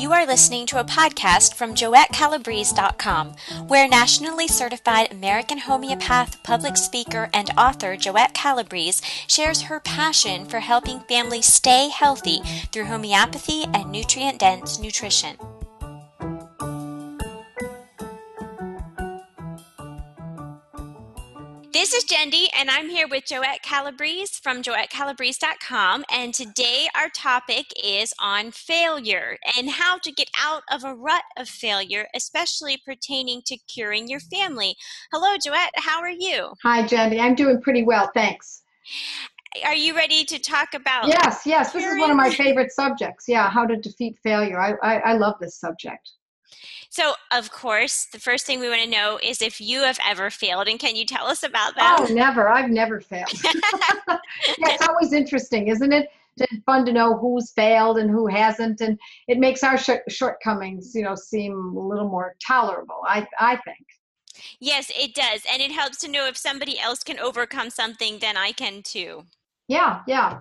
You are listening to a podcast from JoetteCalabrese.com, where nationally certified American homeopath, public speaker, and author Joette Calabrese shares her passion for helping families stay healthy through homeopathy and nutrient dense nutrition. This is Jendi, and I'm here with Joette Calabrese from JoetteCalabrese.com. And today our topic is on failure and how to get out of a rut of failure, especially pertaining to curing your family. Hello, Joette. How are you? Hi, Jendi. I'm doing pretty well, thanks. Are you ready to talk about? Yes, yes. This is one of my favorite subjects. Yeah, how to defeat failure. I, I, I love this subject. So, of course, the first thing we want to know is if you have ever failed, and can you tell us about that? Oh, never. I've never failed. yeah, it's always interesting, isn't it? It's fun to know who's failed and who hasn't, and it makes our sh- shortcomings, you know, seem a little more tolerable. I I think. Yes, it does, and it helps to know if somebody else can overcome something, then I can too. Yeah, yeah.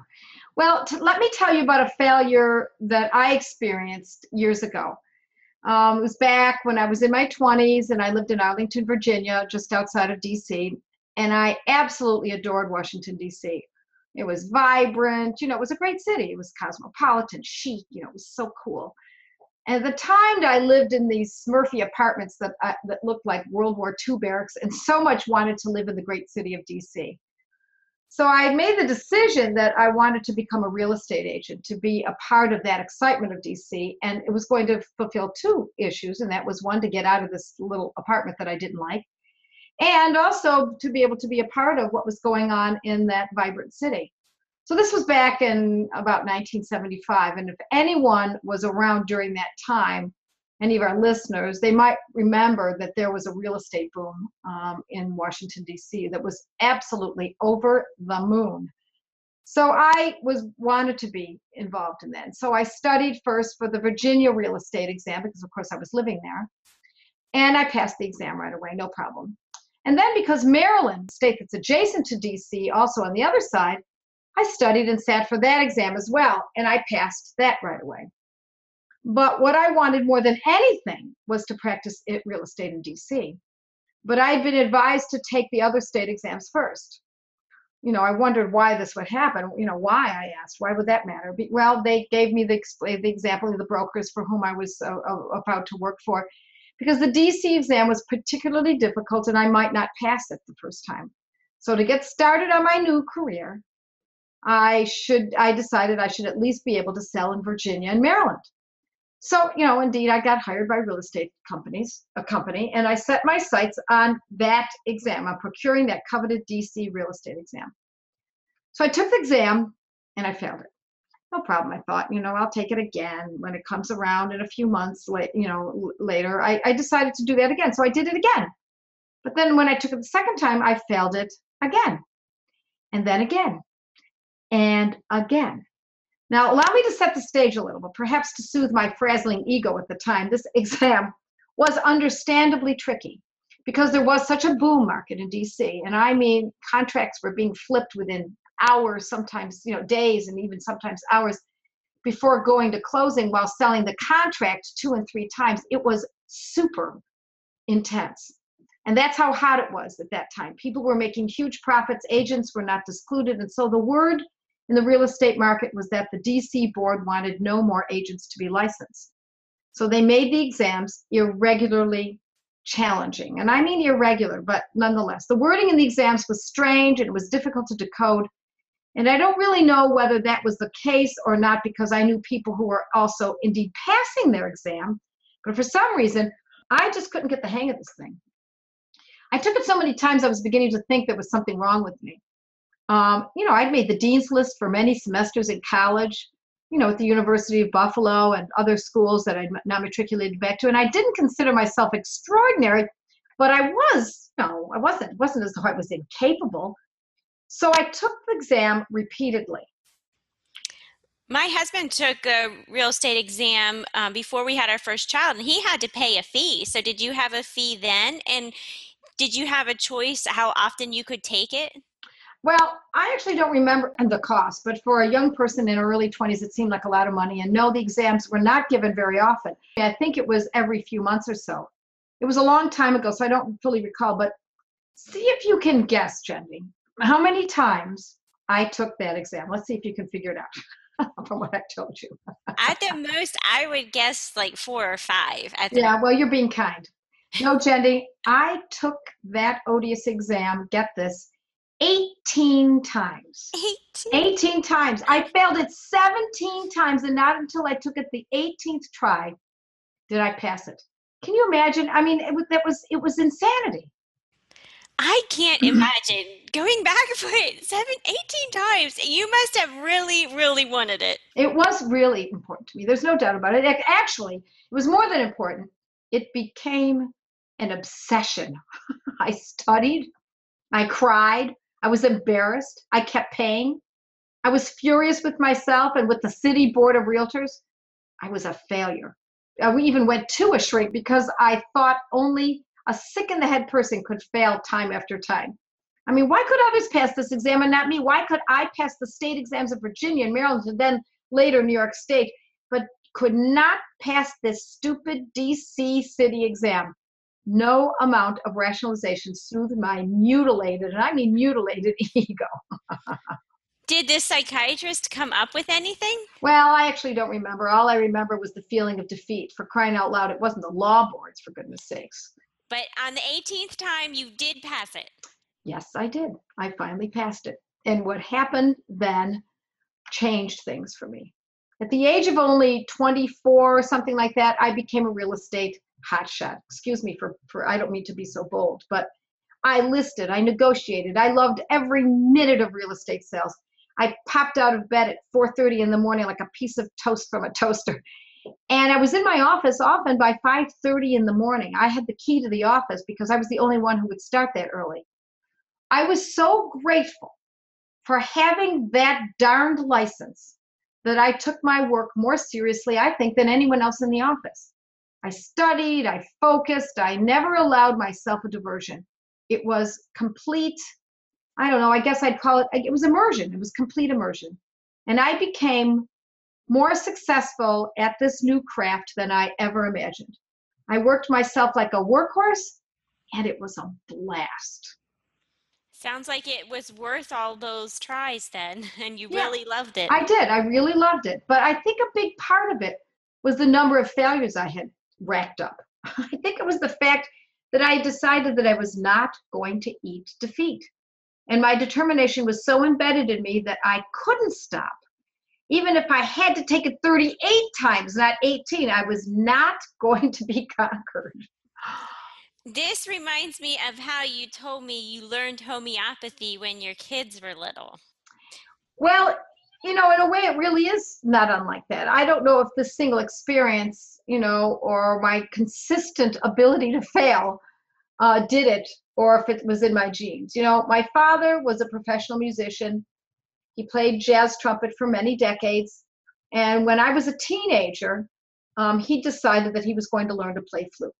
Well, t- let me tell you about a failure that I experienced years ago. Um, it was back when I was in my 20s and I lived in Arlington, Virginia, just outside of DC. And I absolutely adored Washington, DC. It was vibrant, you know, it was a great city. It was cosmopolitan, chic, you know, it was so cool. And at the time, I lived in these Smurfy apartments that, uh, that looked like World War II barracks and so much wanted to live in the great city of DC. So I made the decision that I wanted to become a real estate agent, to be a part of that excitement of DC. And it was going to fulfill two issues. And that was one, to get out of this little apartment that I didn't like, and also to be able to be a part of what was going on in that vibrant city. So this was back in about 1975. And if anyone was around during that time, any of our listeners, they might remember that there was a real estate boom um, in Washington, D.C. that was absolutely over the moon. So I was wanted to be involved in that. So I studied first for the Virginia real estate exam because, of course, I was living there, and I passed the exam right away, no problem. And then because Maryland, state that's adjacent to D.C., also on the other side, I studied and sat for that exam as well, and I passed that right away. But what I wanted more than anything was to practice real estate in DC. But I had been advised to take the other state exams first. You know, I wondered why this would happen. You know, why I asked, why would that matter? Well, they gave me the, the example of the brokers for whom I was uh, uh about to work for, because the DC exam was particularly difficult and I might not pass it the first time. So to get started on my new career, I should I decided I should at least be able to sell in Virginia and Maryland. So, you know, indeed, I got hired by real estate companies, a company, and I set my sights on that exam, on procuring that coveted DC real estate exam. So I took the exam and I failed it. No problem, I thought. You know, I'll take it again when it comes around in a few months. late, You know, later, I, I decided to do that again. So I did it again. But then when I took it the second time, I failed it again, and then again, and again. Now, allow me to set the stage a little, but perhaps to soothe my frazzling ego at the time, this exam was understandably tricky because there was such a boom market in DC. And I mean, contracts were being flipped within hours, sometimes, you know, days, and even sometimes hours before going to closing while selling the contract two and three times. It was super intense. And that's how hot it was at that time. People were making huge profits, agents were not discluded. And so the word in the real estate market was that the DC board wanted no more agents to be licensed. So they made the exams irregularly challenging. And I mean irregular, but nonetheless. The wording in the exams was strange and it was difficult to decode. And I don't really know whether that was the case or not because I knew people who were also indeed passing their exam. But for some reason, I just couldn't get the hang of this thing. I took it so many times I was beginning to think there was something wrong with me. Um, you know, I'd made the dean's list for many semesters in college, you know, at the University of Buffalo and other schools that I'd not matriculated back to. And I didn't consider myself extraordinary, but I was, no, I wasn't. It wasn't as though I was incapable. So I took the exam repeatedly. My husband took a real estate exam um, before we had our first child, and he had to pay a fee. So, did you have a fee then? And did you have a choice how often you could take it? Well, I actually don't remember the cost, but for a young person in her early 20s, it seemed like a lot of money. And no, the exams were not given very often. I think it was every few months or so. It was a long time ago, so I don't fully recall, but see if you can guess, Jenny, how many times I took that exam. Let's see if you can figure it out from what I told you. At the most, I would guess like four or five. yeah, well, you're being kind. No, Jenny, I took that odious exam, get this, 18 times. 18. 18 times. I failed it 17 times, and not until I took it the 18th try did I pass it. Can you imagine? I mean, it was, that was it was insanity. I can't imagine going back for it seven, 18 times. You must have really, really wanted it. It was really important to me. There's no doubt about it. Actually, it was more than important. It became an obsession. I studied, I cried, I was embarrassed, I kept paying. I was furious with myself and with the city board of realtors. I was a failure. We even went to a shrink because I thought only a sick in the head person could fail time after time. I mean, why could others pass this exam and not me? Why could I pass the state exams of Virginia and Maryland and then later New York State, but could not pass this stupid DC city exam? No amount of rationalization soothed my mutilated, and I mean mutilated ego. Did this psychiatrist come up with anything? Well, I actually don't remember. All I remember was the feeling of defeat. For crying out loud, it wasn't the law boards, for goodness sakes. But on the 18th time, you did pass it. Yes, I did. I finally passed it. And what happened then changed things for me. At the age of only 24 or something like that, I became a real estate hotshot. Excuse me for, for I don't mean to be so bold, but I listed, I negotiated, I loved every minute of real estate sales. I popped out of bed at 4:30 in the morning like a piece of toast from a toaster and i was in my office often by 5.30 in the morning i had the key to the office because i was the only one who would start that early i was so grateful for having that darned license that i took my work more seriously i think than anyone else in the office i studied i focused i never allowed myself a diversion it was complete i don't know i guess i'd call it it was immersion it was complete immersion and i became more successful at this new craft than I ever imagined. I worked myself like a workhorse, and it was a blast. Sounds like it was worth all those tries then, and you yeah, really loved it. I did. I really loved it. But I think a big part of it was the number of failures I had racked up. I think it was the fact that I decided that I was not going to eat defeat. And my determination was so embedded in me that I couldn't stop even if I had to take it 38 times, not 18, I was not going to be conquered. This reminds me of how you told me you learned homeopathy when your kids were little. Well, you know, in a way, it really is not unlike that. I don't know if this single experience, you know, or my consistent ability to fail uh, did it, or if it was in my genes. You know, my father was a professional musician. He played jazz trumpet for many decades. And when I was a teenager, um, he decided that he was going to learn to play flute.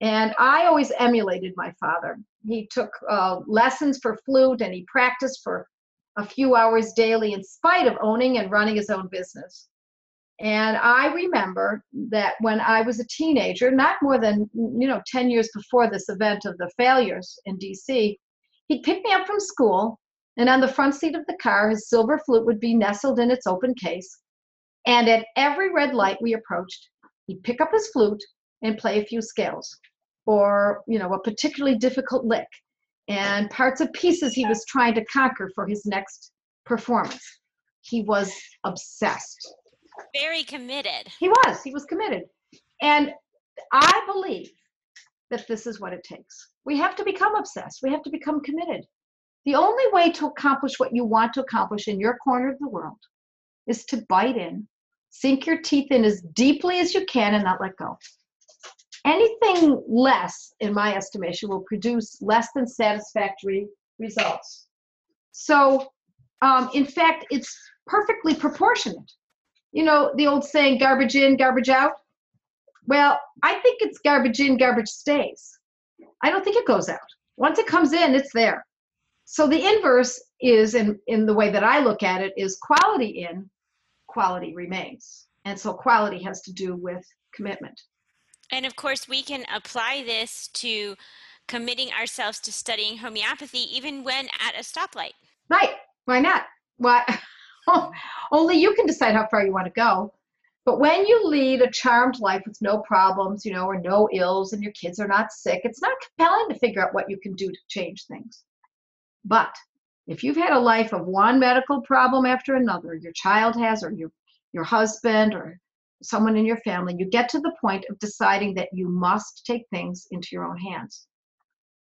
And I always emulated my father. He took uh, lessons for flute and he practiced for a few hours daily in spite of owning and running his own business. And I remember that when I was a teenager, not more than you know 10 years before this event of the failures in DC, he'd pick me up from school and on the front seat of the car, his silver flute would be nestled in its open case. And at every red light we approached, he'd pick up his flute and play a few scales or, you know, a particularly difficult lick and parts of pieces he was trying to conquer for his next performance. He was obsessed. Very committed. He was. He was committed. And I believe that this is what it takes. We have to become obsessed. We have to become committed. The only way to accomplish what you want to accomplish in your corner of the world is to bite in, sink your teeth in as deeply as you can, and not let go. Anything less, in my estimation, will produce less than satisfactory results. So, um, in fact, it's perfectly proportionate. You know, the old saying, garbage in, garbage out? Well, I think it's garbage in, garbage stays. I don't think it goes out. Once it comes in, it's there. So the inverse is, in, in the way that I look at it, is quality in, quality remains. And so quality has to do with commitment. And of course, we can apply this to committing ourselves to studying homeopathy even when at a stoplight. Right. Why not? Why? Only you can decide how far you want to go. But when you lead a charmed life with no problems, you know, or no ills, and your kids are not sick, it's not compelling to figure out what you can do to change things. But if you've had a life of one medical problem after another, your child has, or your your husband, or someone in your family, you get to the point of deciding that you must take things into your own hands.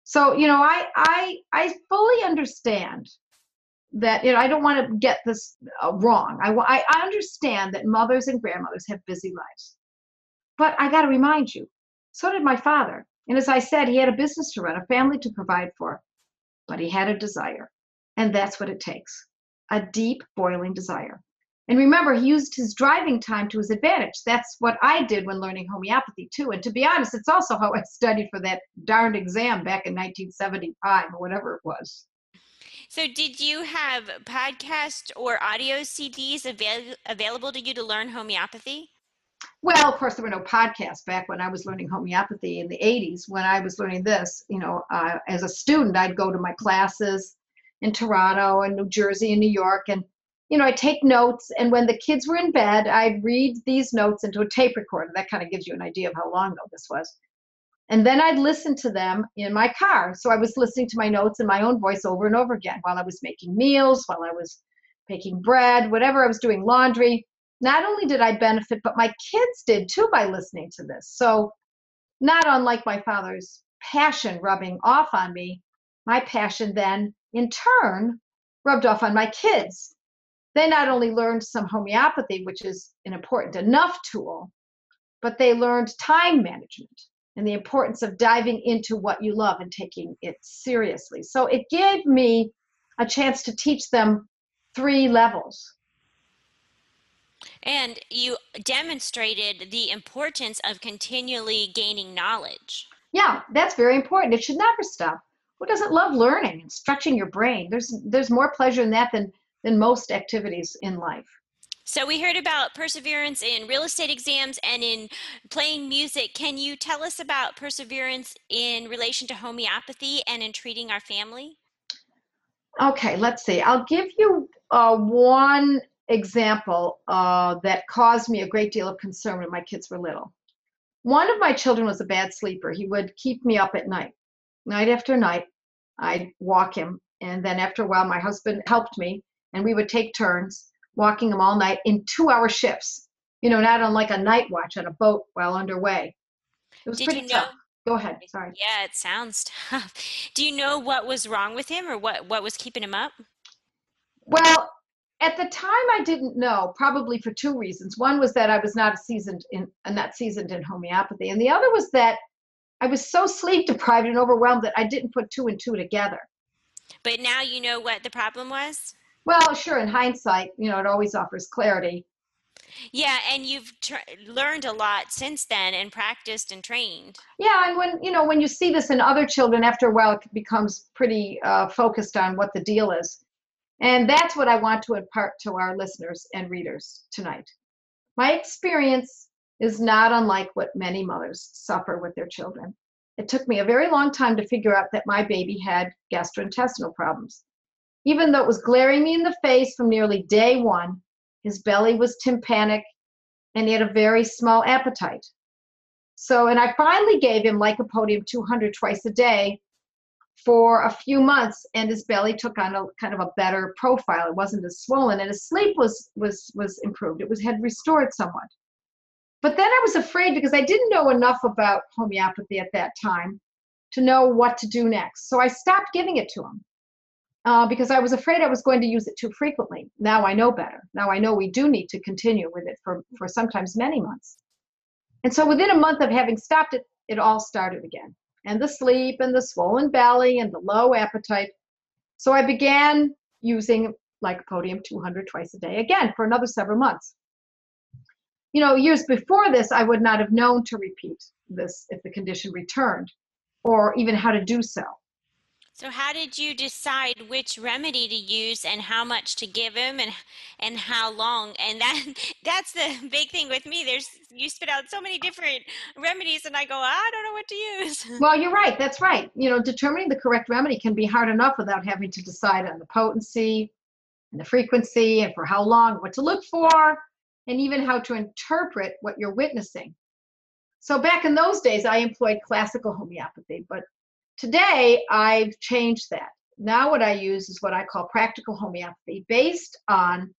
So, you know, I I I fully understand that you know I don't want to get this uh, wrong. I I understand that mothers and grandmothers have busy lives, but I got to remind you, so did my father. And as I said, he had a business to run, a family to provide for, but he had a desire, and that's what it takes a deep, boiling desire. And remember, he used his driving time to his advantage. That's what I did when learning homeopathy, too. And to be honest, it's also how I studied for that darned exam back in 1975 or whatever it was. So, did you have podcasts or audio CDs avail- available to you to learn homeopathy? Well, of course, there were no podcasts back when I was learning homeopathy in the 80s. When I was learning this, you know, uh, as a student, I'd go to my classes in Toronto and New Jersey and New York, and you know, I take notes, and when the kids were in bed, I'd read these notes into a tape recorder. That kind of gives you an idea of how long ago this was. And then I'd listen to them in my car. So I was listening to my notes in my own voice over and over again while I was making meals, while I was baking bread, whatever I was doing, laundry. Not only did I benefit, but my kids did too by listening to this. So, not unlike my father's passion rubbing off on me, my passion then, in turn, rubbed off on my kids they not only learned some homeopathy, which is an important enough tool, but they learned time management and the importance of diving into what you love and taking it seriously. So it gave me a chance to teach them three levels. And you demonstrated the importance of continually gaining knowledge. Yeah, that's very important. It should never stop. Who doesn't love learning and stretching your brain? There's there's more pleasure in that than than most activities in life. So we heard about perseverance in real estate exams and in playing music. Can you tell us about perseverance in relation to homeopathy and in treating our family? Okay, let's see. I'll give you uh, one example uh, that caused me a great deal of concern when my kids were little. One of my children was a bad sleeper. He would keep me up at night, night after night. I'd walk him, and then after a while, my husband helped me and we would take turns walking them all night in two hour shifts, you know, not on like a night watch on a boat while underway. It was Did pretty you know, tough. Go ahead. Sorry. Yeah, it sounds tough. Do you know what was wrong with him or what, what was keeping him up? Well, at the time I didn't know, probably for two reasons. One was that I was not a seasoned in uh, not seasoned in homeopathy, and the other was that I was so sleep deprived and overwhelmed that I didn't put two and two together. But now you know what the problem was? Well, sure, in hindsight, you know, it always offers clarity. Yeah, and you've tr- learned a lot since then and practiced and trained. Yeah, and when you know when you see this in other children, after a while, it becomes pretty uh, focused on what the deal is, and that's what I want to impart to our listeners and readers tonight. My experience is not unlike what many mothers suffer with their children. It took me a very long time to figure out that my baby had gastrointestinal problems. Even though it was glaring me in the face from nearly day one, his belly was tympanic and he had a very small appetite. So, and I finally gave him Lycopodium 200 twice a day for a few months, and his belly took on a kind of a better profile. It wasn't as swollen, and his sleep was was was improved. It was had restored somewhat. But then I was afraid because I didn't know enough about homeopathy at that time to know what to do next. So I stopped giving it to him uh, because I was afraid I was going to use it too frequently. Now I know better. Now I know we do need to continue with it for, for sometimes many months. And so within a month of having stopped it, it all started again. And the sleep and the swollen belly and the low appetite. So I began using Lycopodium 200 twice a day again for another several months. You know, years before this, I would not have known to repeat this if the condition returned or even how to do so. So how did you decide which remedy to use and how much to give him and and how long? And that that's the big thing with me. There's you spit out so many different remedies and I go, I don't know what to use. Well, you're right. That's right. You know, determining the correct remedy can be hard enough without having to decide on the potency and the frequency and for how long, what to look for, and even how to interpret what you're witnessing. So back in those days, I employed classical homeopathy, but Today, I've changed that. Now, what I use is what I call practical homeopathy based on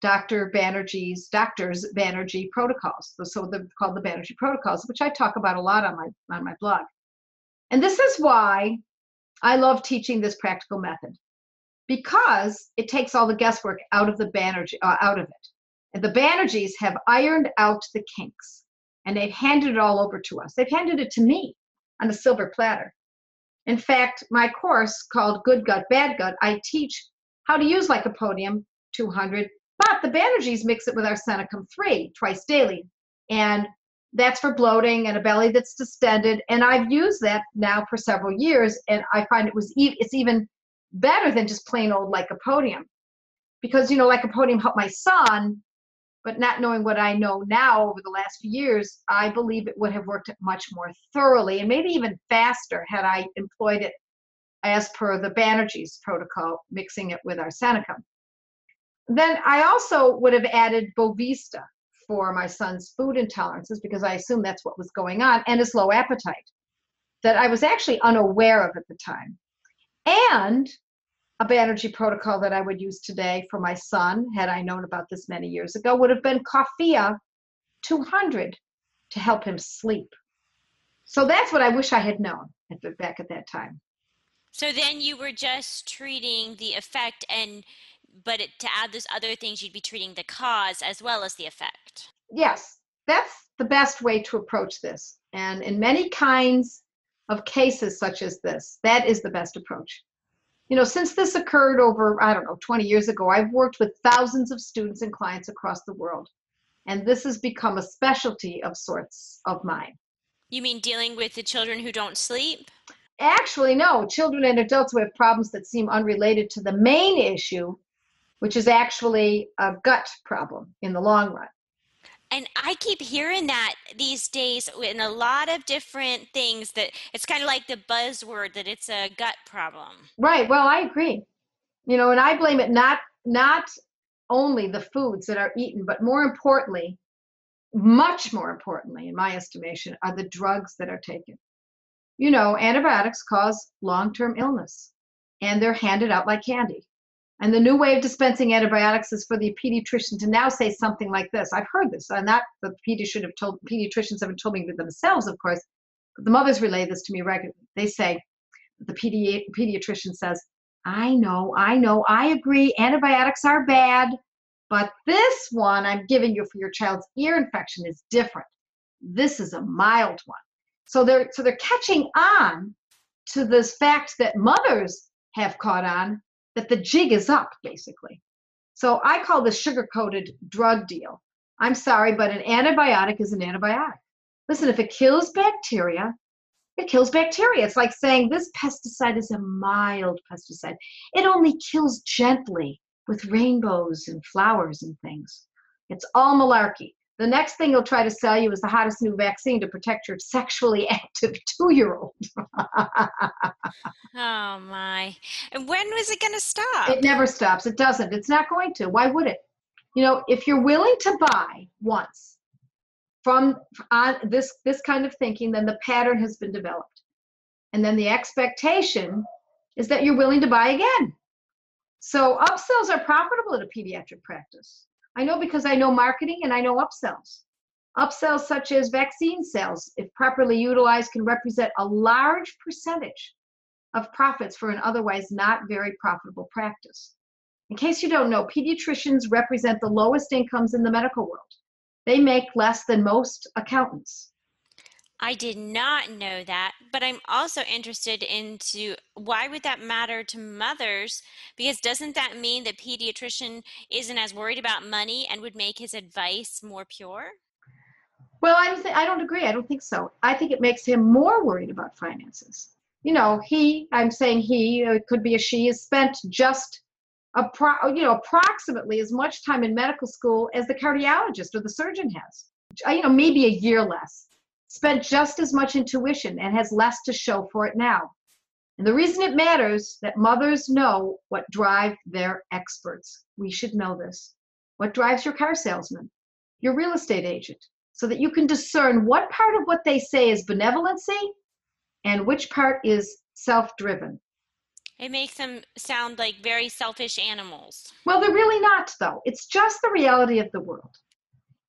Dr. Banerjee's, Doctors Banerjee protocols. So they're called the Banerjee protocols, which I talk about a lot on my on my blog. And this is why I love teaching this practical method because it takes all the guesswork out of the Banerjee, uh, out of it. And the Banerjees have ironed out the kinks and they've handed it all over to us. They've handed it to me on a silver platter. In fact, my course called Good Gut, Bad Gut, I teach how to use Lycopodium 200, but the Banerjees mix it with Arsenicum 3 twice daily. And that's for bloating and a belly that's distended. And I've used that now for several years, and I find it was e- it's even better than just plain old Lycopodium. Because, you know, Lycopodium helped my son but not knowing what I know now over the last few years, I believe it would have worked much more thoroughly and maybe even faster had I employed it as per the Banerjee's protocol, mixing it with arsenicum. Then I also would have added Bovista for my son's food intolerances because I assume that's what was going on and his low appetite that I was actually unaware of at the time. And a Banerjee protocol that I would use today for my son, had I known about this many years ago, would have been Coffea 200 to help him sleep. So that's what I wish I had known at the, back at that time. So then you were just treating the effect, and but it, to add those other things, you'd be treating the cause as well as the effect. Yes, that's the best way to approach this. And in many kinds of cases such as this, that is the best approach you know, since this occurred over, I don't know, 20 years ago, I've worked with thousands of students and clients across the world. And this has become a specialty of sorts of mine. You mean dealing with the children who don't sleep? Actually, no. Children and adults who have problems that seem unrelated to the main issue, which is actually a gut problem in the long run. And I keep hearing that these days in a lot of different things that it's kind of like the buzzword that it's a gut problem. Right. Well, I agree. You know, and I blame it not not only the foods that are eaten, but more importantly, much more importantly, in my estimation, are the drugs that are taken. You know, antibiotics cause long-term illness, and they're handed out like candy. And the new way of dispensing antibiotics is for the pediatrician to now say something like this. I've heard this, and that the pediatrician have told pediatricians haven't told me themselves, of course, but the mothers relay this to me regularly. They say, the pedi- pediatrician says, I know, I know, I agree, antibiotics are bad, but this one I'm giving you for your child's ear infection is different. This is a mild one. So they're so they're catching on to this fact that mothers have caught on that the jig is up, basically. So I call this sugar coated drug deal. I'm sorry, but an antibiotic is an antibiotic. Listen, if it kills bacteria, it kills bacteria. It's like saying this pesticide is a mild pesticide. It only kills gently with rainbows and flowers and things. It's all malarkey. The next thing he'll try to sell you is the hottest new vaccine to protect your sexually active two year old. oh, my. And when was it going to stop? It never stops. It doesn't. It's not going to. Why would it? You know, if you're willing to buy once from on this this kind of thinking, then the pattern has been developed. And then the expectation is that you're willing to buy again. So upsells are profitable at a pediatric practice. I know because I know marketing and I know upsells. Upsells such as vaccine sales, if properly utilized, can represent a large percentage of profits for an otherwise not very profitable practice. In case you don't know, pediatricians represent the lowest incomes in the medical world. They make less than most accountants. I did not know that, but I'm also interested into why would that matter to mothers? Because doesn't that mean the pediatrician isn't as worried about money and would make his advice more pure? Well, I don't, th- I don't agree. I don't think so. I think it makes him more worried about finances. you know, he, I'm saying he, it could be a she, has spent just appro- you know, approximately as much time in medical school as the cardiologist or the surgeon has. Uh, you know, maybe a year less. Spent just as much in tuition and has less to show for it now. And the reason it matters that mothers know what drive their experts. We should know this. What drives your car salesman, your real estate agent, so that you can discern what part of what they say is benevolency and which part is self driven. It makes them sound like very selfish animals. Well, they're really not, though. It's just the reality of the world.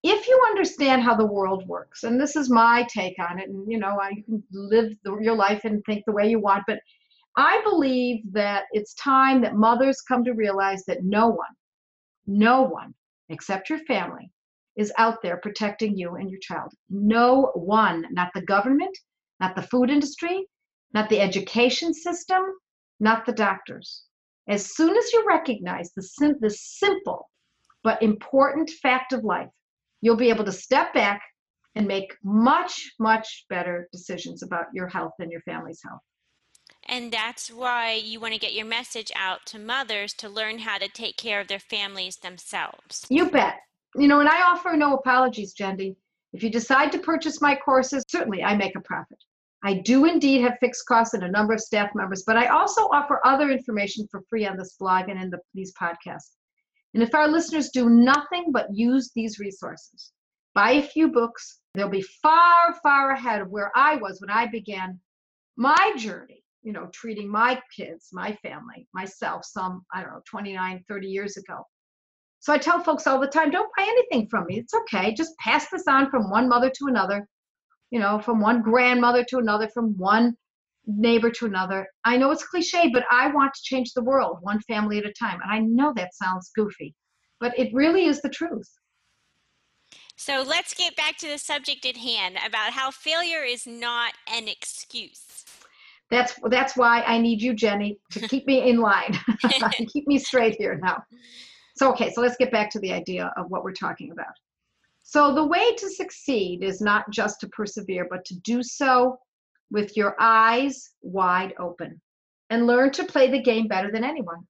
If you understand how the world works, and this is my take on it, and you know, you can live the, your life and think the way you want, but I believe that it's time that mothers come to realize that no one, no one except your family is out there protecting you and your child. No one, not the government, not the food industry, not the education system, not the doctors. As soon as you recognize the, sim- the simple but important fact of life, you'll be able to step back and make much, much better decisions about your health and your family's health. And that's why you want to get your message out to mothers to learn how to take care of their families themselves. You bet. You know, and I offer no apologies, Jendi. If you decide to purchase my courses, certainly I make a profit. I do indeed have fixed costs and a number of staff members, but I also offer other information for free on this blog and in the, these podcasts. And if our listeners do nothing but use these resources, buy a few books, they'll be far, far ahead of where I was when I began my journey, you know, treating my kids, my family, myself, some, I don't know, 29, 30 years ago. So I tell folks all the time don't buy anything from me. It's okay. Just pass this on from one mother to another you know, from one grandmother to another, from one neighbor to another. I know it's cliche, but I want to change the world one family at a time. And I know that sounds goofy, but it really is the truth. So let's get back to the subject at hand about how failure is not an excuse. That's that's why I need you, Jenny, to keep me in line, keep me straight here now. So okay, so let's get back to the idea of what we're talking about. So the way to succeed is not just to persevere, but to do so with your eyes wide open and learn to play the game better than anyone.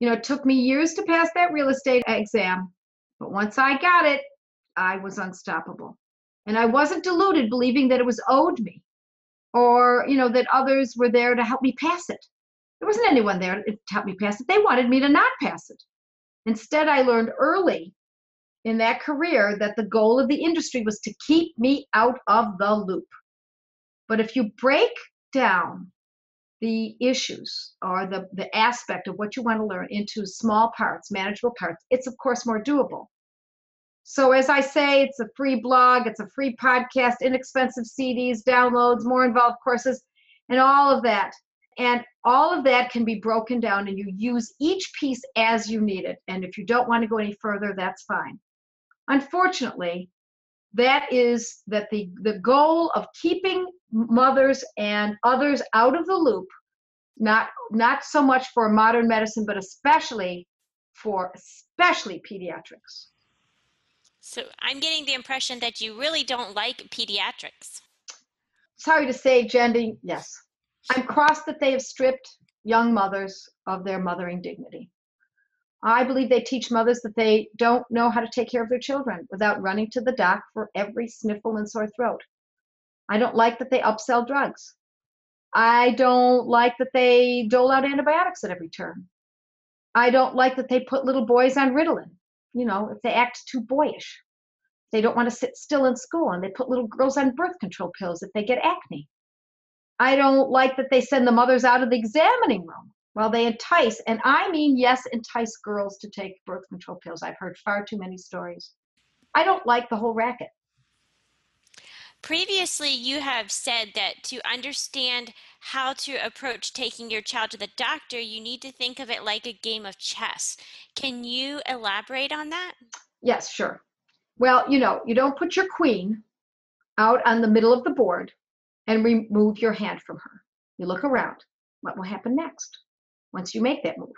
You know, it took me years to pass that real estate exam, but once I got it, I was unstoppable. And I wasn't deluded believing that it was owed me or, you know, that others were there to help me pass it. There wasn't anyone there to help me pass it. They wanted me to not pass it. Instead, I learned early in that career that the goal of the industry was to keep me out of the loop. But if you break down the issues or the, the aspect of what you want to learn into small parts, manageable parts, it's of course more doable. So, as I say, it's a free blog, it's a free podcast, inexpensive CDs, downloads, more involved courses, and all of that. And all of that can be broken down, and you use each piece as you need it. And if you don't want to go any further, that's fine. Unfortunately, that is that the, the goal of keeping mothers and others out of the loop, not not so much for modern medicine, but especially for especially pediatrics. So I'm getting the impression that you really don't like pediatrics. Sorry to say, Jendi, yes. I'm cross that they have stripped young mothers of their mothering dignity. I believe they teach mothers that they don't know how to take care of their children without running to the doc for every sniffle and sore throat. I don't like that they upsell drugs. I don't like that they dole out antibiotics at every turn. I don't like that they put little boys on Ritalin. You know, if they act too boyish, they don't want to sit still in school and they put little girls on birth control pills if they get acne. I don't like that they send the mothers out of the examining room while they entice, and I mean, yes, entice girls to take birth control pills. I've heard far too many stories. I don't like the whole racket. Previously, you have said that to understand how to approach taking your child to the doctor, you need to think of it like a game of chess. Can you elaborate on that? Yes, sure. Well, you know, you don't put your queen out on the middle of the board and remove your hand from her. You look around. What will happen next? Once you make that move?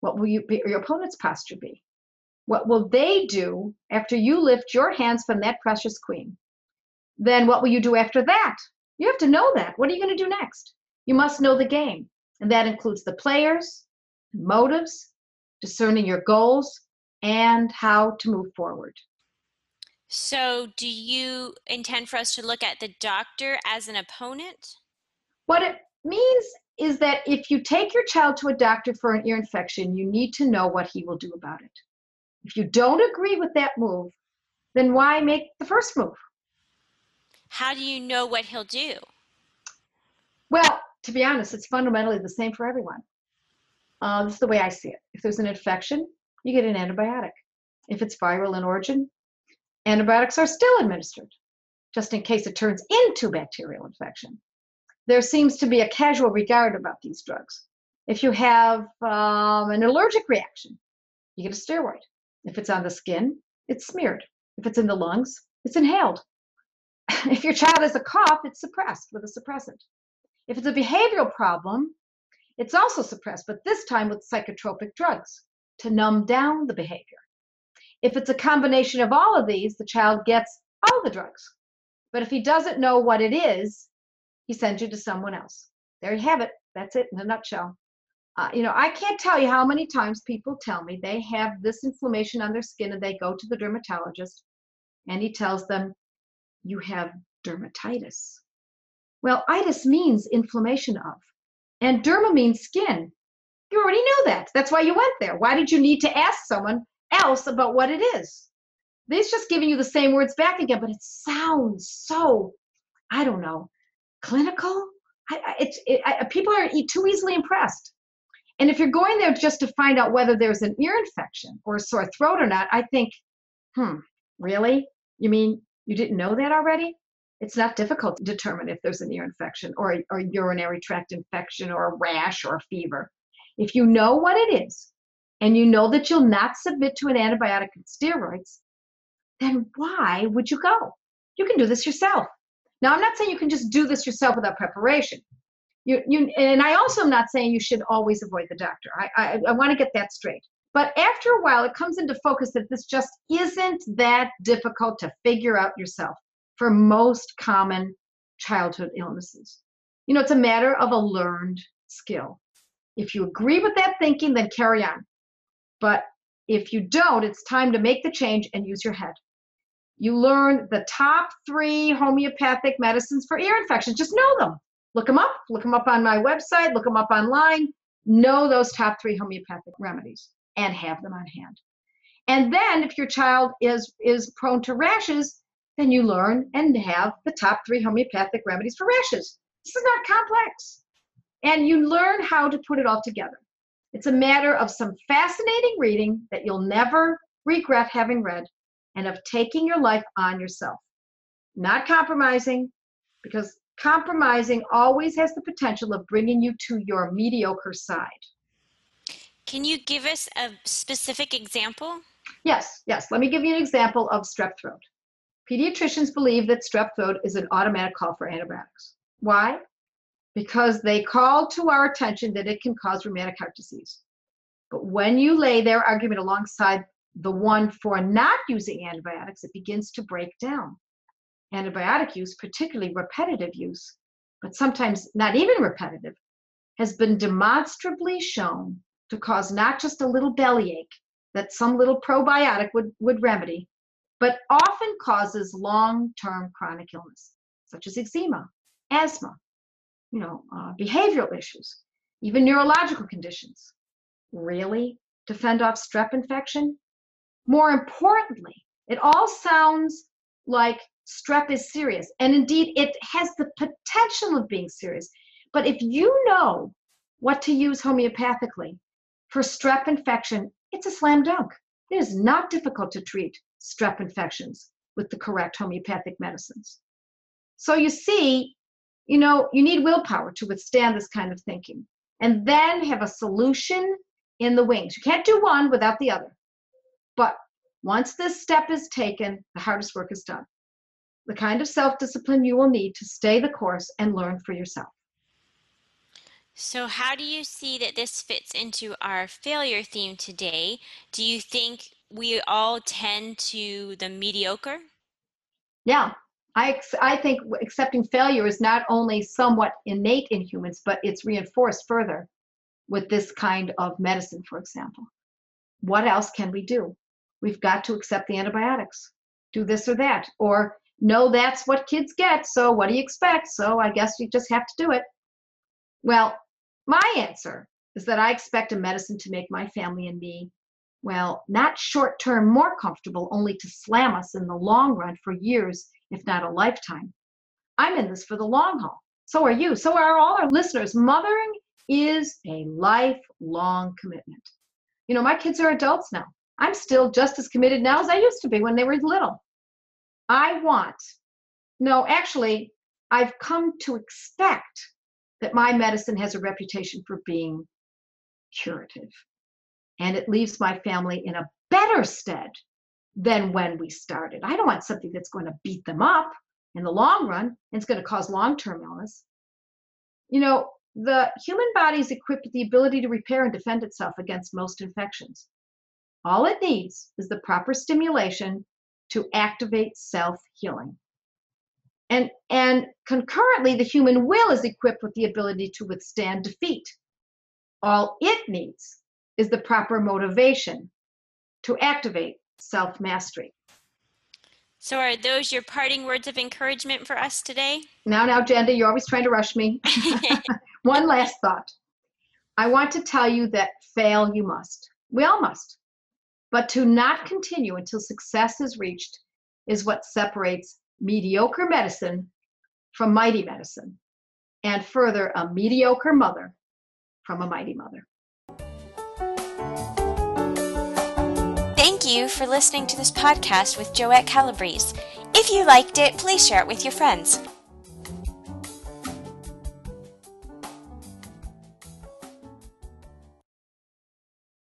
What will you, be, your opponent's posture be? What will they do after you lift your hands from that precious queen? Then what will you do after that? You have to know that. What are you going to do next? You must know the game, and that includes the players, motives, discerning your goals, and how to move forward. So, do you intend for us to look at the doctor as an opponent? What it means is that if you take your child to a doctor for an ear infection, you need to know what he will do about it. If you don't agree with that move, then why make the first move? How do you know what he'll do? Well, to be honest, it's fundamentally the same for everyone. Uh, this is the way I see it. If there's an infection, you get an antibiotic. If it's viral in origin, antibiotics are still administered, just in case it turns into bacterial infection. There seems to be a casual regard about these drugs. If you have um, an allergic reaction, you get a steroid. If it's on the skin, it's smeared. If it's in the lungs, it's inhaled. if your child has a cough, it's suppressed with a suppressant. If it's a behavioral problem, it's also suppressed, but this time with psychotropic drugs to numb down the behavior. If it's a combination of all of these, the child gets all the drugs. But if he doesn't know what it is, he sends you to someone else. There you have it. That's it in a nutshell. Uh, you know, I can't tell you how many times people tell me they have this inflammation on their skin and they go to the dermatologist and he tells them, You have dermatitis. Well, itis means inflammation of, and derma means skin. You already knew that. That's why you went there. Why did you need to ask someone else about what it is? They's just giving you the same words back again, but it sounds so, I don't know, clinical. I, it's it, I, people are too easily impressed. And if you're going there just to find out whether there's an ear infection or a sore throat or not, I think, hmm, really? You mean you didn't know that already? It's not difficult to determine if there's an ear infection or a, or a urinary tract infection or a rash or a fever. If you know what it is and you know that you'll not submit to an antibiotic and steroids, then why would you go? You can do this yourself. Now, I'm not saying you can just do this yourself without preparation. You, you, and I also am not saying you should always avoid the doctor. I, I, I want to get that straight. But after a while, it comes into focus that this just isn't that difficult to figure out yourself for most common childhood illnesses. You know, it's a matter of a learned skill. If you agree with that thinking, then carry on. But if you don't, it's time to make the change and use your head. You learn the top three homeopathic medicines for ear infections. Just know them. Look them up. Look them up on my website. Look them up online. Know those top three homeopathic remedies and have them on hand. And then, if your child is is prone to rashes, then you learn and have the top three homeopathic remedies for rashes. This is not complex. And you learn how to put it all together. It's a matter of some fascinating reading that you'll never regret having read and of taking your life on yourself. Not compromising, because compromising always has the potential of bringing you to your mediocre side. Can you give us a specific example? Yes, yes. Let me give you an example of strep throat. Pediatricians believe that strep throat is an automatic call for antibiotics. Why? Because they call to our attention that it can cause rheumatic heart disease. But when you lay their argument alongside the one for not using antibiotics, it begins to break down. Antibiotic use, particularly repetitive use, but sometimes not even repetitive, has been demonstrably shown to cause not just a little bellyache that some little probiotic would, would remedy, but often causes long-term chronic illness, such as eczema, asthma, you know, uh, behavioral issues, even neurological conditions. Really? To fend off strep infection? More importantly, it all sounds like strep is serious, and indeed it has the potential of being serious. But if you know what to use homeopathically for strep infection, it's a slam dunk. It is not difficult to treat strep infections with the correct homeopathic medicines. So you see, you know, you need willpower to withstand this kind of thinking and then have a solution in the wings. You can't do one without the other. But once this step is taken, the hardest work is done. The kind of self discipline you will need to stay the course and learn for yourself. So, how do you see that this fits into our failure theme today? Do you think we all tend to the mediocre? Yeah, I, I think accepting failure is not only somewhat innate in humans, but it's reinforced further with this kind of medicine, for example. What else can we do? We've got to accept the antibiotics, do this or that, or no, that's what kids get, so what do you expect? So I guess you just have to do it. Well, my answer is that I expect a medicine to make my family and me, well, not short term more comfortable, only to slam us in the long run for years, if not a lifetime. I'm in this for the long haul. So are you. So are all our listeners. Mothering is a lifelong commitment. You know, my kids are adults now. I'm still just as committed now as I used to be when they were little. I want, no, actually, I've come to expect that my medicine has a reputation for being curative. And it leaves my family in a better stead than when we started. I don't want something that's going to beat them up in the long run and it's going to cause long term illness. You know, the human body is equipped with the ability to repair and defend itself against most infections. All it needs is the proper stimulation to activate self healing. And, and concurrently, the human will is equipped with the ability to withstand defeat. All it needs is the proper motivation to activate self mastery. So, are those your parting words of encouragement for us today? Now, now, Jenda, you're always trying to rush me. One last thought. I want to tell you that fail you must. We all must. But to not continue until success is reached is what separates mediocre medicine from mighty medicine, and further, a mediocre mother from a mighty mother. Thank you for listening to this podcast with Joette Calabrese. If you liked it, please share it with your friends.